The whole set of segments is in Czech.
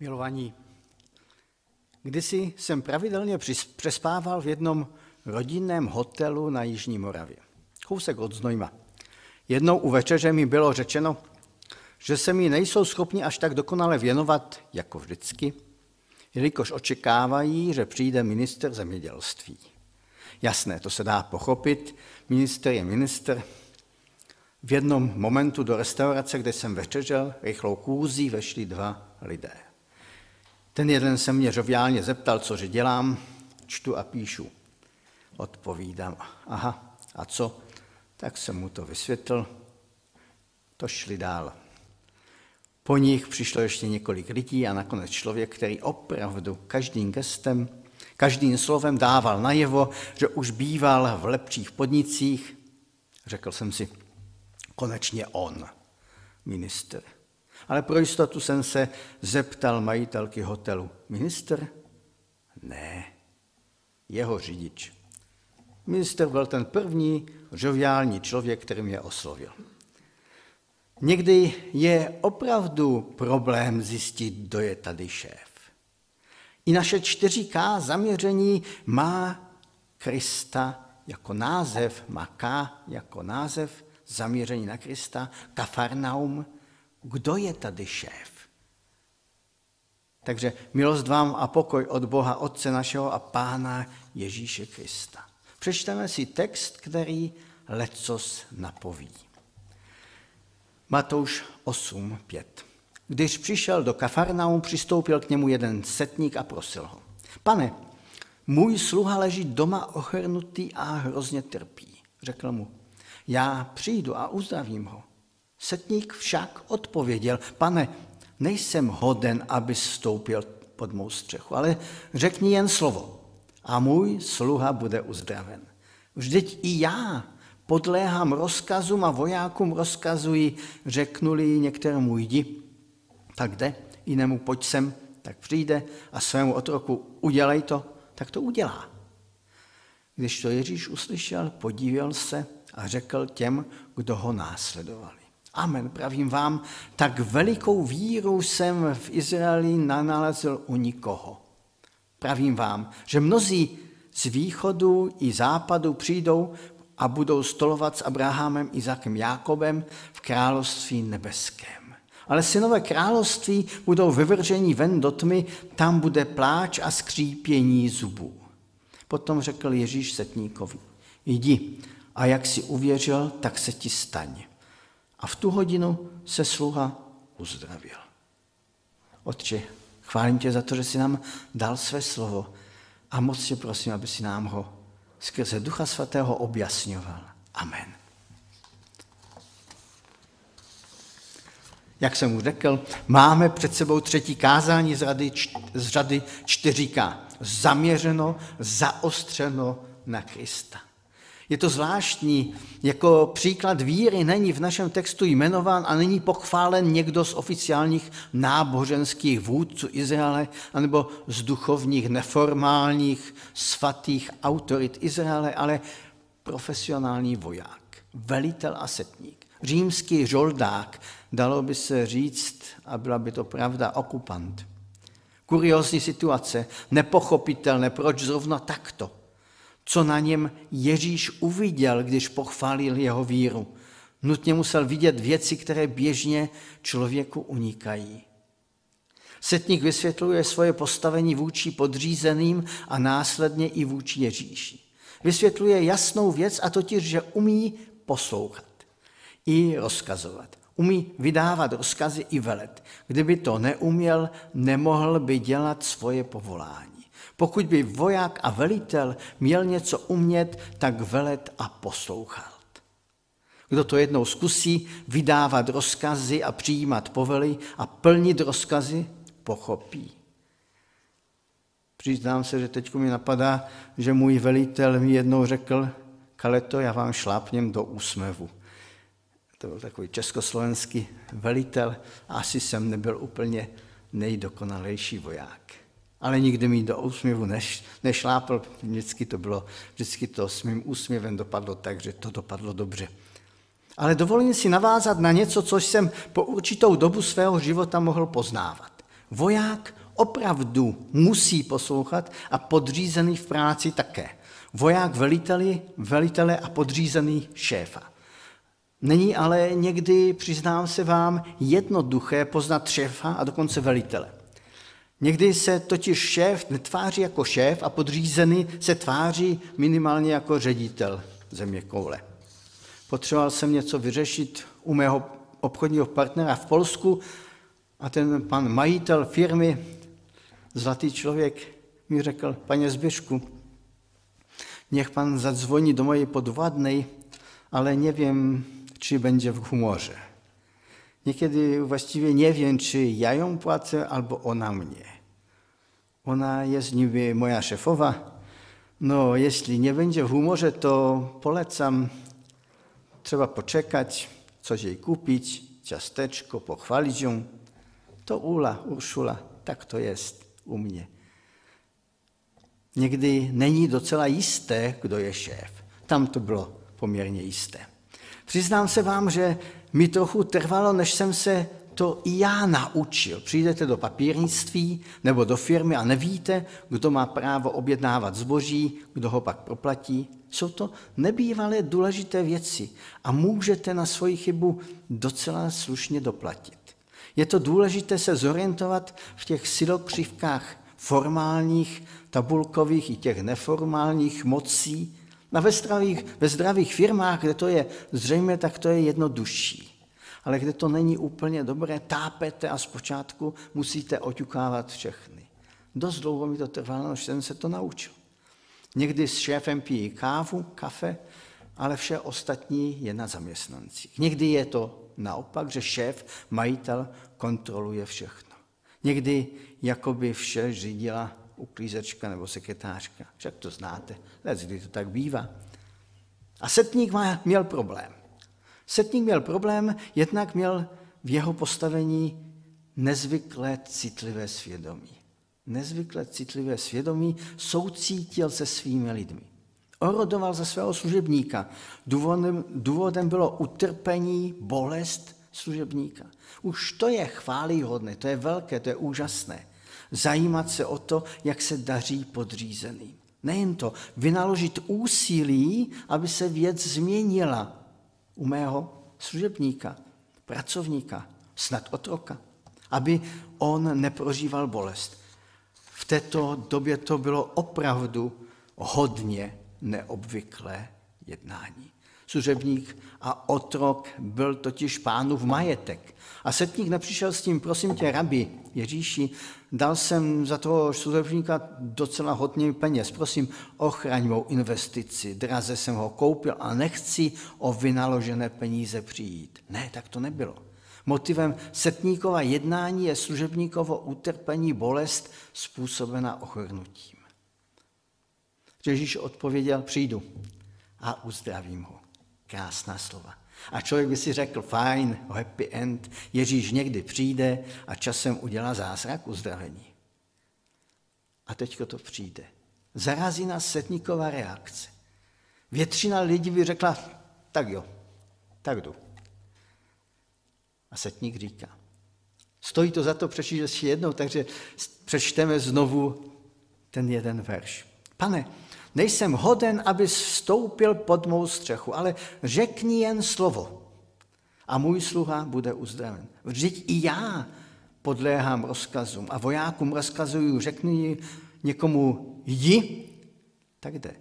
Milovaní, kdysi jsem pravidelně přespával v jednom rodinném hotelu na Jižní Moravě, kousek od Znojma. Jednou u večeře mi bylo řečeno, že se mi nejsou schopni až tak dokonale věnovat jako vždycky, jelikož očekávají, že přijde minister zemědělství. Jasné, to se dá pochopit, minister je minister. V jednom momentu do restaurace, kde jsem večeřel, rychlou kůzí vešli dva lidé. Ten jeden se mě žoviálně zeptal, cože dělám, čtu a píšu. Odpovídám, aha, a co? Tak jsem mu to vysvětlil, to šli dál. Po nich přišlo ještě několik lidí a nakonec člověk, který opravdu každým gestem, každým slovem dával najevo, že už býval v lepších podnicích. Řekl jsem si, konečně on, minister. Ale pro jistotu jsem se zeptal majitelky hotelu. Minister? Ne, jeho řidič. Minister byl ten první žoviální člověk, který mě oslovil. Někdy je opravdu problém zjistit, kdo je tady šéf. I naše 4K zaměření má Krista jako název, má K jako název, zaměření na Krista, Kafarnaum. Kdo je tady šéf? Takže milost vám a pokoj od Boha Otce našeho a Pána Ježíše Krista. Přečteme si text, který lecos napoví. Matouš 8, 5. Když přišel do Kafarnaum, přistoupil k němu jeden setník a prosil ho. Pane, můj sluha leží doma ochrnutý a hrozně trpí. Řekl mu, já přijdu a uzdravím ho. Setník však odpověděl, pane, nejsem hoden, aby vstoupil pod mou střechu, ale řekni jen slovo a můj sluha bude uzdraven. Vždyť i já podléhám rozkazům a vojákům rozkazují, řeknuli některému jdi, tak jde, jinému pojď sem, tak přijde a svému otroku udělej to, tak to udělá. Když to Ježíš uslyšel, podíval se a řekl těm, kdo ho následovali. Amen, pravím vám, tak velikou víru jsem v Izraeli nanalezl u nikoho. Pravím vám, že mnozí z východu i západu přijdou a budou stolovat s Abrahamem, Izakem, Jákobem v království nebeském. Ale synové království budou vyvrženi ven do tmy, tam bude pláč a skřípění zubů. Potom řekl Ježíš setníkovi, jdi a jak si uvěřil, tak se ti staň. A v tu hodinu se sluha uzdravil. Otče, chválím tě za to, že jsi nám dal své slovo a moc tě prosím, aby si nám ho skrze Ducha Svatého objasňoval. Amen. Jak jsem už řekl, máme před sebou třetí kázání z, rady, z řady 4K. Zaměřeno, zaostřeno na Krista. Je to zvláštní, jako příklad víry není v našem textu jmenován a není pochválen někdo z oficiálních náboženských vůdců Izraele anebo z duchovních neformálních svatých autorit Izraele, ale profesionální voják, velitel a setník, římský žoldák, dalo by se říct, a byla by to pravda, okupant. Kuriozní situace, nepochopitelné, proč zrovna takto co na něm Ježíš uviděl, když pochválil jeho víru. Nutně musel vidět věci, které běžně člověku unikají. Setník vysvětluje svoje postavení vůči podřízeným a následně i vůči Ježíši. Vysvětluje jasnou věc a totiž, že umí poslouchat i rozkazovat. Umí vydávat rozkazy i velet. Kdyby to neuměl, nemohl by dělat svoje povolání. Pokud by voják a velitel měl něco umět, tak velet a poslouchat. Kdo to jednou zkusí vydávat rozkazy a přijímat povely a plnit rozkazy, pochopí. Přiznám se, že teď mi napadá, že můj velitel mi jednou řekl, Kaleto, já vám šlápněm do úsmevu. To byl takový československý velitel, asi jsem nebyl úplně nejdokonalejší voják ale nikdy mi do úsměvu neš, nešlápl. Vždycky to bylo, vždycky to s mým úsměvem dopadlo tak, že to dopadlo dobře. Ale dovolím si navázat na něco, co jsem po určitou dobu svého života mohl poznávat. Voják opravdu musí poslouchat a podřízený v práci také. Voják veliteli, velitele a podřízený šéfa. Není ale někdy, přiznám se vám, jednoduché poznat šéfa a dokonce velitele. Někdy se totiž šéf netváří jako šéf a podřízený se tváří minimálně jako ředitel země koule. Potřeboval jsem něco vyřešit u mého obchodního partnera v Polsku a ten pan majitel firmy, zlatý člověk, mi řekl, paně Zběžku, nech pan zadzvoní do mojej podwładnej, ale wiem, czy będzie w humorze. Niekiedy właściwie nie wiem, czy ja ją płacę, albo ona mnie. Ona jest niby moja szefowa. No, jeśli nie będzie w humorze, to polecam, trzeba poczekać, coś jej kupić, ciasteczko, pochwalić ją. To Ula, Urszula, tak to jest u mnie. Někdy není docela jisté, kdo je šéf. Tam to bylo poměrně jisté. Přiznám se vám, že mi trochu trvalo, než jsem se to i já naučil. Přijdete do papírnictví nebo do firmy a nevíte, kdo má právo objednávat zboží, kdo ho pak proplatí. Jsou to nebývalé důležité věci a můžete na svoji chybu docela slušně doplatit. Je to důležité se zorientovat v těch silokřivkách formálních, tabulkových i těch neformálních mocí. A ve zdravých, ve zdravých firmách, kde to je zřejmě, tak to je jednodušší. Ale kde to není úplně dobré, tápete a zpočátku musíte oťukávat všechny. Dost dlouho mi to trvalo, než jsem se to naučil. Někdy s šéfem pijí kávu, kafe, ale vše ostatní je na zaměstnancích. Někdy je to naopak, že šéf, majitel kontroluje všechno. Někdy jakoby vše řídila uklízečka nebo sekretářka. Však to znáte, let, kdy to tak bývá. A setník má, měl problém. Setník měl problém, jednak měl v jeho postavení nezvyklé citlivé svědomí. Nezvykle citlivé svědomí soucítil se svými lidmi. Orodoval za svého služebníka. Důvodem, důvodem bylo utrpení, bolest služebníka. Už to je chválihodné, to je velké, to je úžasné. Zajímat se o to, jak se daří podřízený. Nejen to, vynaložit úsilí, aby se věc změnila u mého služebníka, pracovníka, snad otroka, aby on neprožíval bolest. V této době to bylo opravdu hodně neobvyklé jednání. Služebník a otrok byl totiž pánův majetek. A setník nepřišel s tím, prosím tě, rabi Ježíši, dal jsem za toho služebníka docela hodně peněz. Prosím, ochraň mou investici, draze jsem ho koupil a nechci o vynaložené peníze přijít. Ne, tak to nebylo. Motivem setníkova jednání je služebníkovo utrpení bolest způsobená ochrnutím. Ježíš odpověděl, přijdu a uzdravím ho. Krásná slova. A člověk by si řekl, fajn, happy end, Ježíš někdy přijde a časem udělá zázrak uzdravení. A teďko to přijde. Zarazí nás setníková reakce. Většina lidí by řekla, tak jo, tak jdu. A setník říká, stojí to za to přečíst ještě jednou, takže přečteme znovu ten jeden verš. Pane, Nejsem hoden, abys vstoupil pod mou střechu, ale řekni jen slovo a můj sluha bude uzdraven. Vždyť i já podléhám rozkazům a vojákům rozkazuju, řekni někomu jdi, tak jde.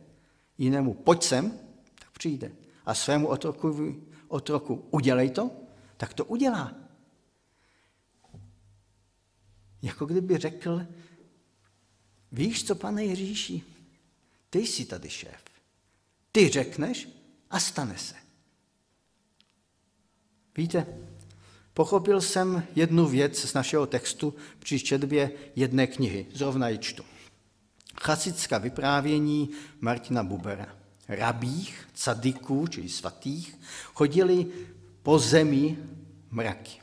Jinému pojď sem, tak přijde. A svému otroku, otroku udělej to, tak to udělá. Jako kdyby řekl, víš co, pane Ježíši, ty jsi tady šéf. Ty řekneš a stane se. Víte, pochopil jsem jednu věc z našeho textu při četbě jedné knihy. Zrovna ji čtu. Chasická vyprávění Martina Bubera. Rabích, cadiků, čili svatých, chodili po zemi mraky.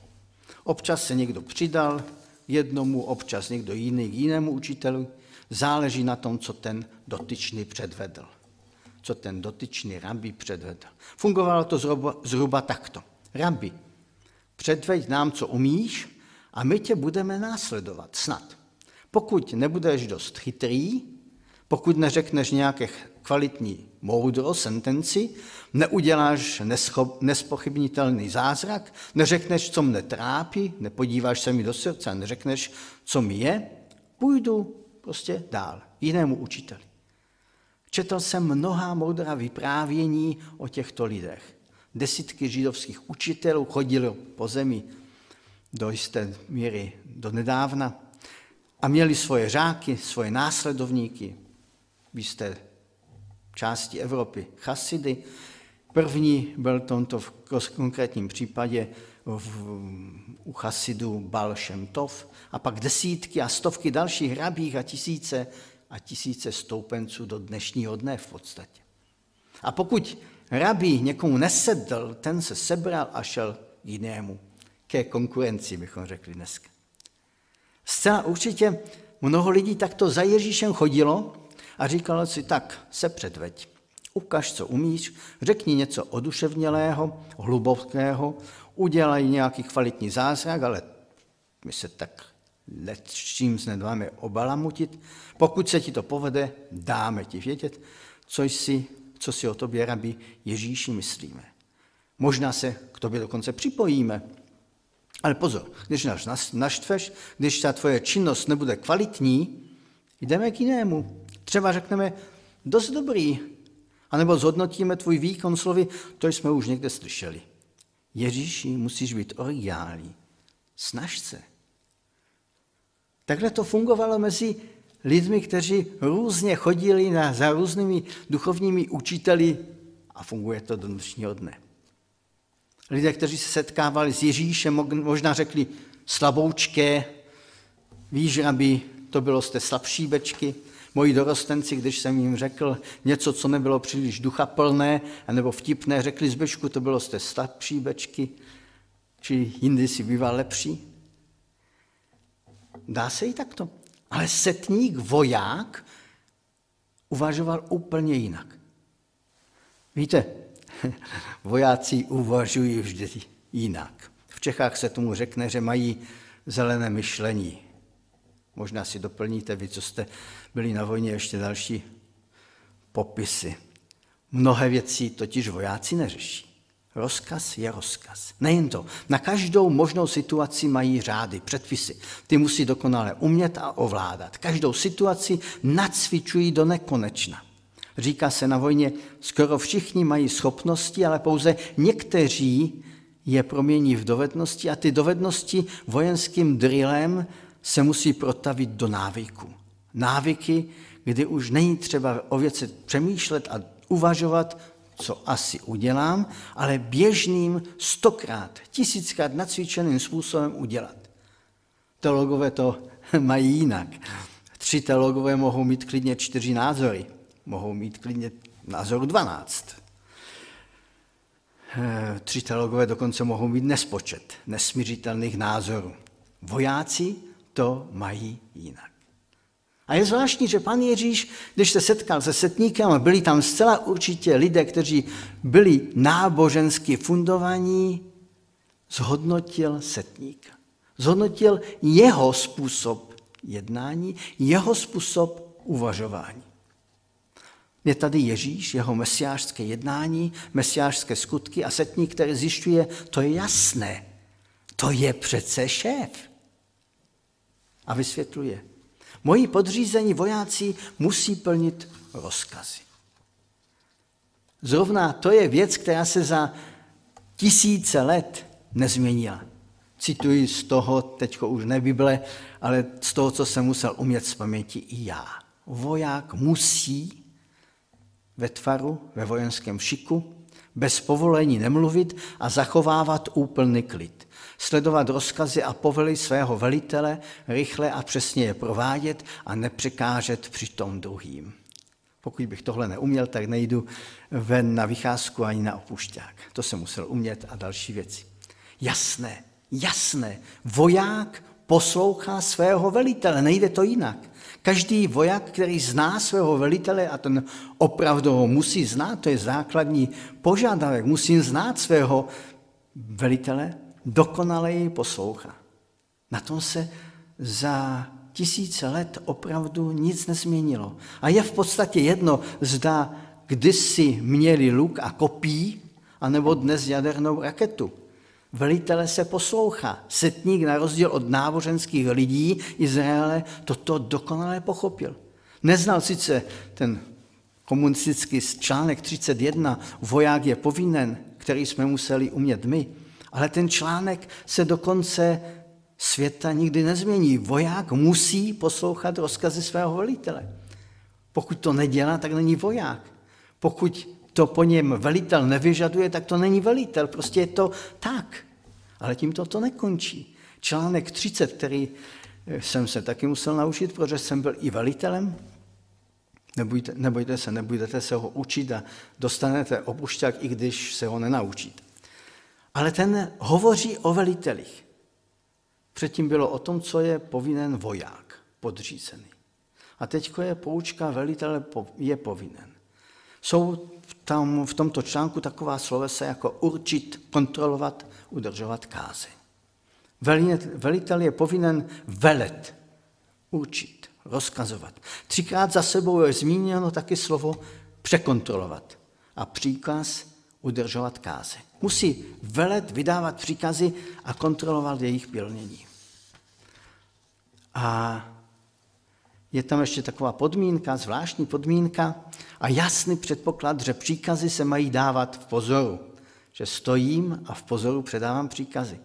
Občas se někdo přidal jednomu, občas někdo jiný k jinému učiteli, Záleží na tom, co ten dotyčný předvedl. Co ten dotyčný rabbi předvedl. Fungovalo to zhruba, zhruba takto. Rabbi, předveď nám, co umíš, a my tě budeme následovat, snad. Pokud nebudeš dost chytrý, pokud neřekneš nějaké kvalitní moudro, sentenci, neuděláš neschop, nespochybnitelný zázrak, neřekneš, co mne trápí, nepodíváš se mi do srdce neřekneš, co mi je, půjdu prostě dál, jinému učiteli. Četl jsem mnoha moudrá vyprávění o těchto lidech. Desítky židovských učitelů chodili po zemi do jisté míry do nedávna a měli svoje řáky, svoje následovníky v jisté části Evropy chasidy. První byl tomto v konkrétním případě v, u chasidů Bal Tov a pak desítky a stovky dalších hrabích a tisíce a tisíce stoupenců do dnešního dne v podstatě. A pokud rabí někomu nesedl, ten se sebral a šel jinému, ke konkurenci, bychom řekli dneska. Zcela určitě mnoho lidí takto za Ježíšem chodilo a říkalo si tak, se předveď, ukaž, co umíš, řekni něco oduševnělého, hlubokého, udělaj nějaký kvalitní zázrak, ale my se tak čím nedváme obalamutit. Pokud se ti to povede, dáme ti vědět, co, jsi, co si o tobě, rabi Ježíši, myslíme. Možná se k tobě dokonce připojíme. Ale pozor, když nás naštveš, když ta tvoje činnost nebude kvalitní, jdeme k jinému. Třeba řekneme, dost dobrý, anebo zhodnotíme tvůj výkon slovy, to jsme už někde slyšeli. Ježíši, musíš být originální. Snaž se. Takhle to fungovalo mezi lidmi, kteří různě chodili na, za různými duchovními učiteli a funguje to do dnešního dne. Lidé, kteří se setkávali s Ježíšem, možná řekli slaboučké, víš, aby to bylo z té slabší bečky. Moji dorostenci, když jsem jim řekl něco, co nebylo příliš duchaplné, anebo vtipné, řekli z bečku, to bylo z té slabší bečky, či jindy si býval lepší. Dá se i takto. Ale setník, voják, uvažoval úplně jinak. Víte, vojáci uvažují vždy jinak. V Čechách se tomu řekne, že mají zelené myšlení. Možná si doplníte vy, co jste byli na vojně, ještě další popisy. Mnohé věci totiž vojáci neřeší. Rozkaz je rozkaz. Nejen to. Na každou možnou situaci mají řády, předpisy. Ty musí dokonale umět a ovládat. Každou situaci nacvičují do nekonečna. Říká se na vojně, skoro všichni mají schopnosti, ale pouze někteří je promění v dovednosti a ty dovednosti vojenským drillem se musí protavit do návyku. Návyky, kdy už není třeba o věci přemýšlet a uvažovat, co asi udělám, ale běžným stokrát, tisíckrát nacvičeným způsobem udělat. Teologové to mají jinak. Tři teologové mohou mít klidně čtyři názory. Mohou mít klidně názor 12. Eh, tři teologové dokonce mohou mít nespočet nesmířitelných názorů. Vojáci to mají jinak. A je zvláštní, že pan Ježíš, když se setkal se setníkem, a byli tam zcela určitě lidé, kteří byli nábožensky fundovaní, zhodnotil setníka. Zhodnotil jeho způsob jednání, jeho způsob uvažování. Je tady Ježíš, jeho mesiářské jednání, mesiářské skutky a setník, který zjišťuje, to je jasné, to je přece šéf. A vysvětluje, Moji podřízení vojáci musí plnit rozkazy. Zrovna to je věc, která se za tisíce let nezměnila. Cituji z toho, teď už ne Bible, ale z toho, co jsem musel umět z paměti i já. Voják musí ve tvaru, ve vojenském šiku, bez povolení nemluvit a zachovávat úplný klid sledovat rozkazy a povely svého velitele, rychle a přesně je provádět a nepřekážet přitom druhým. Pokud bych tohle neuměl, tak nejdu ven na vycházku ani na opušťák. To jsem musel umět a další věci. Jasné, jasné. Voják poslouchá svého velitele, nejde to jinak. Každý voják, který zná svého velitele a ten opravdu ho musí znát, to je základní požadavek, musí znát svého velitele, dokonale jej poslouchá. Na tom se za tisíce let opravdu nic nezměnilo. A je v podstatě jedno, zda kdysi měli luk a kopí, anebo dnes jadernou raketu. Velitele se poslouchá. Setník na rozdíl od náboženských lidí Izraele toto dokonale pochopil. Neznal sice ten komunistický článek 31, voják je povinen, který jsme museli umět my, ale ten článek se dokonce světa nikdy nezmění. Voják musí poslouchat rozkazy svého velitele. Pokud to nedělá, tak není voják. Pokud to po něm velitel nevyžaduje, tak to není velitel. Prostě je to tak. Ale tímto to nekončí. Článek 30, který jsem se taky musel naučit, protože jsem byl i velitelem. Nebojte, nebojte se, nebudete se ho učit a dostanete opušťák, i když se ho nenaučíte. Ale ten hovoří o velitelích. Předtím bylo o tom, co je povinen voják, podřízený. A teď je poučka, velitele je povinen. Jsou tam v tomto článku taková slovesa jako určit, kontrolovat, udržovat káze. Velitel je povinen velet, určit, rozkazovat. Třikrát za sebou je zmíněno taky slovo překontrolovat a příkaz udržovat káze. Musí velet, vydávat příkazy a kontrolovat jejich plnění. A je tam ještě taková podmínka, zvláštní podmínka a jasný předpoklad, že příkazy se mají dávat v pozoru. Že stojím a v pozoru předávám příkazy.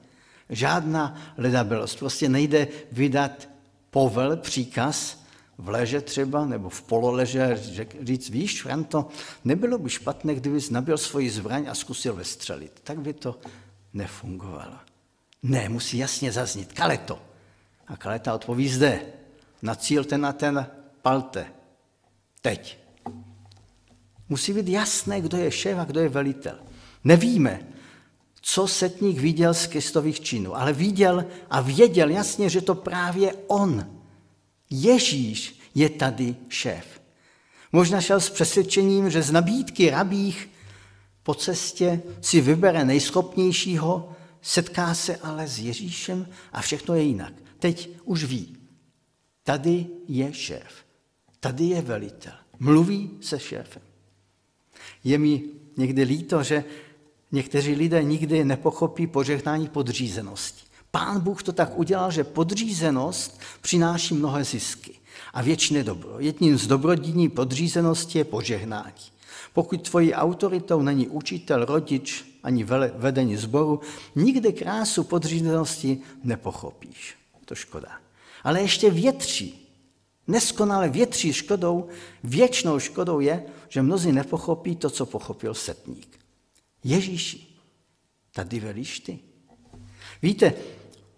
Žádná ledabilost. Prostě nejde vydat povel, příkaz, v leže třeba, nebo v pololeže, říct, víš, Franto, nebylo by špatné, kdybys nabil svoji zbraň a zkusil vestřelit. Tak by to nefungovalo. Ne, musí jasně zaznít, kaleto. A kaleta odpoví zde, nacílte na ten palte. Teď. Musí být jasné, kdo je šéf a kdo je velitel. Nevíme, co setník viděl z Kristových činů, ale viděl a věděl jasně, že to právě on, Ježíš, je tady šéf. Možná šel s přesvědčením, že z nabídky rabích po cestě si vybere nejschopnějšího, setká se ale s Ježíšem a všechno je jinak. Teď už ví, tady je šéf, tady je velitel, mluví se šéfem. Je mi někdy líto, že někteří lidé nikdy nepochopí požehnání podřízenosti. Pán Bůh to tak udělal, že podřízenost přináší mnohé zisky a věčné dobro. Jedním z dobrodiní podřízenosti je požehnání. Pokud tvojí autoritou není učitel, rodič ani vedení sboru, nikdy krásu podřízenosti nepochopíš. To škoda. Ale ještě větší, neskonale větší škodou, věčnou škodou je, že mnozí nepochopí to, co pochopil setník. Ježíši, tady velíš ty. Víte,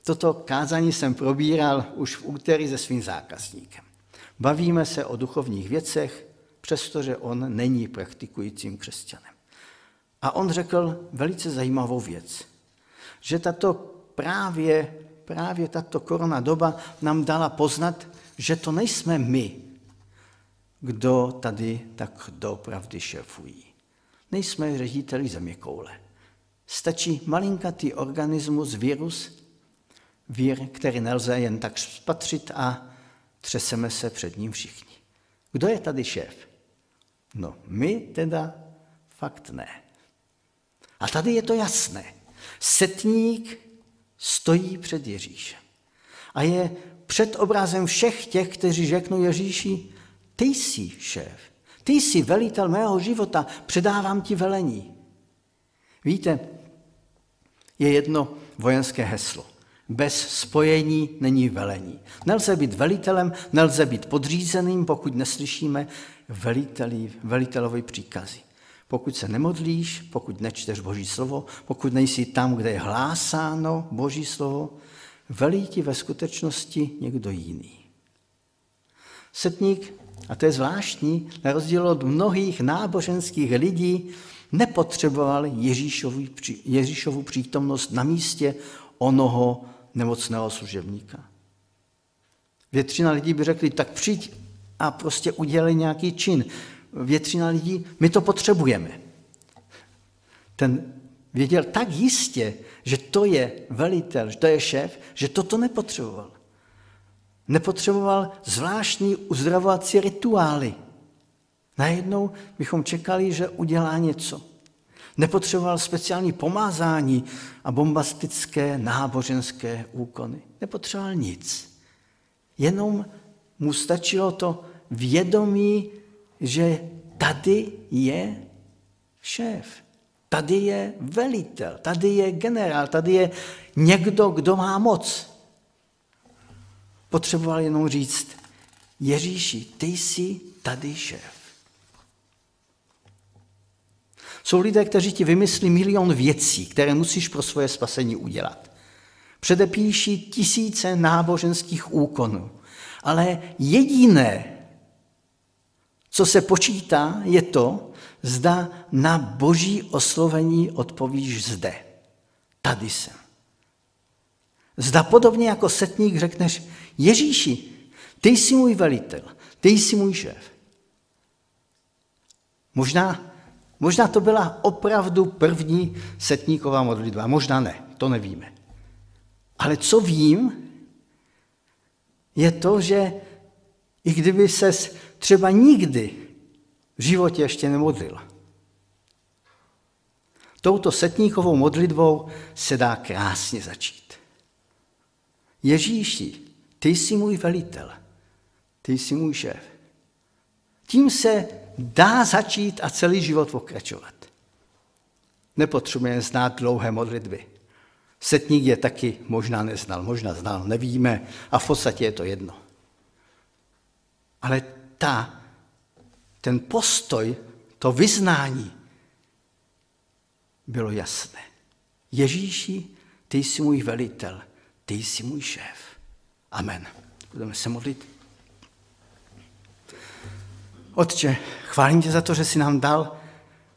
toto kázání jsem probíral už v úterý se svým zákazníkem. Bavíme se o duchovních věcech, přestože on není praktikujícím křesťanem. A on řekl velice zajímavou věc, že tato právě, právě tato korona doba nám dala poznat, že to nejsme my, kdo tady tak doopravdy šéfují. Nejsme řediteli zeměkoule. Stačí malinkatý organismus, virus, vír, který nelze jen tak spatřit a třeseme se před ním všichni. Kdo je tady šéf? No, my teda fakt ne. A tady je to jasné. Setník stojí před Ježíšem. A je před obrazem všech těch, kteří řeknou Ježíši, ty jsi šéf, ty jsi velitel mého života, předávám ti velení. Víte, je jedno vojenské heslo. Bez spojení není velení. Nelze být velitelem, nelze být podřízeným, pokud neslyšíme veliteli, velitelovi příkazy. Pokud se nemodlíš, pokud nečteš Boží slovo, pokud nejsi tam, kde je hlásáno Boží slovo, velí ti ve skutečnosti někdo jiný. Setník, a to je zvláštní, na rozdíl od mnohých náboženských lidí, nepotřeboval Ježíšovu, Ježíšovu přítomnost na místě onoho nemocného služebníka. Většina lidí by řekli, tak přijď a prostě udělej nějaký čin. Většina lidí, my to potřebujeme. Ten věděl tak jistě, že to je velitel, že to je šéf, že toto nepotřeboval. Nepotřeboval zvláštní uzdravovací rituály. Najednou bychom čekali, že udělá něco. Nepotřeboval speciální pomázání a bombastické náboženské úkony. Nepotřeboval nic. Jenom mu stačilo to vědomí, že tady je šéf, tady je velitel, tady je generál, tady je někdo, kdo má moc. Potřeboval jenom říct, Ježíši, ty jsi tady šéf. Jsou lidé, kteří ti vymyslí milion věcí, které musíš pro svoje spasení udělat. Předepíší tisíce náboženských úkonů. Ale jediné, co se počítá, je to, zda na boží oslovení odpovíš zde. Tady jsem. Zda podobně jako setník řekneš, Ježíši, ty jsi můj velitel, ty jsi můj šéf. Možná, možná to byla opravdu první setníková modlitba, možná ne, to nevíme. Ale co vím, je to, že i kdyby ses třeba nikdy v životě ještě nemodlil, touto setníkovou modlitbou se dá krásně začít. Ježíši, ty jsi můj velitel, ty jsi můj šéf. Tím se dá začít a celý život pokračovat. Nepotřebujeme znát dlouhé modlitby. Setník je taky možná neznal, možná znal, nevíme a v podstatě je to jedno. Ale ta, ten postoj, to vyznání bylo jasné. Ježíši, ty jsi můj velitel, ty jsi můj šéf. Amen. Budeme se modlit. Otče, chválím tě za to, že jsi nám dal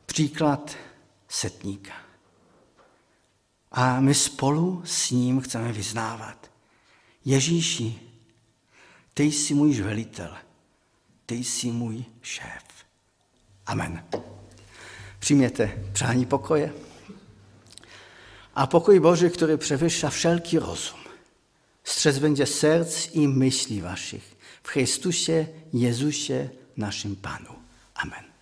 příklad setníka. A my spolu s ním chceme vyznávat. Ježíši, ty jsi můj velitel, ty jsi můj šéf. Amen. Přijměte přání pokoje. A pokoj Boży, który przewyższa wszelki rozum, będzie serc i myśli waszych w Chrystusie Jezusie, naszym Panu. Amen.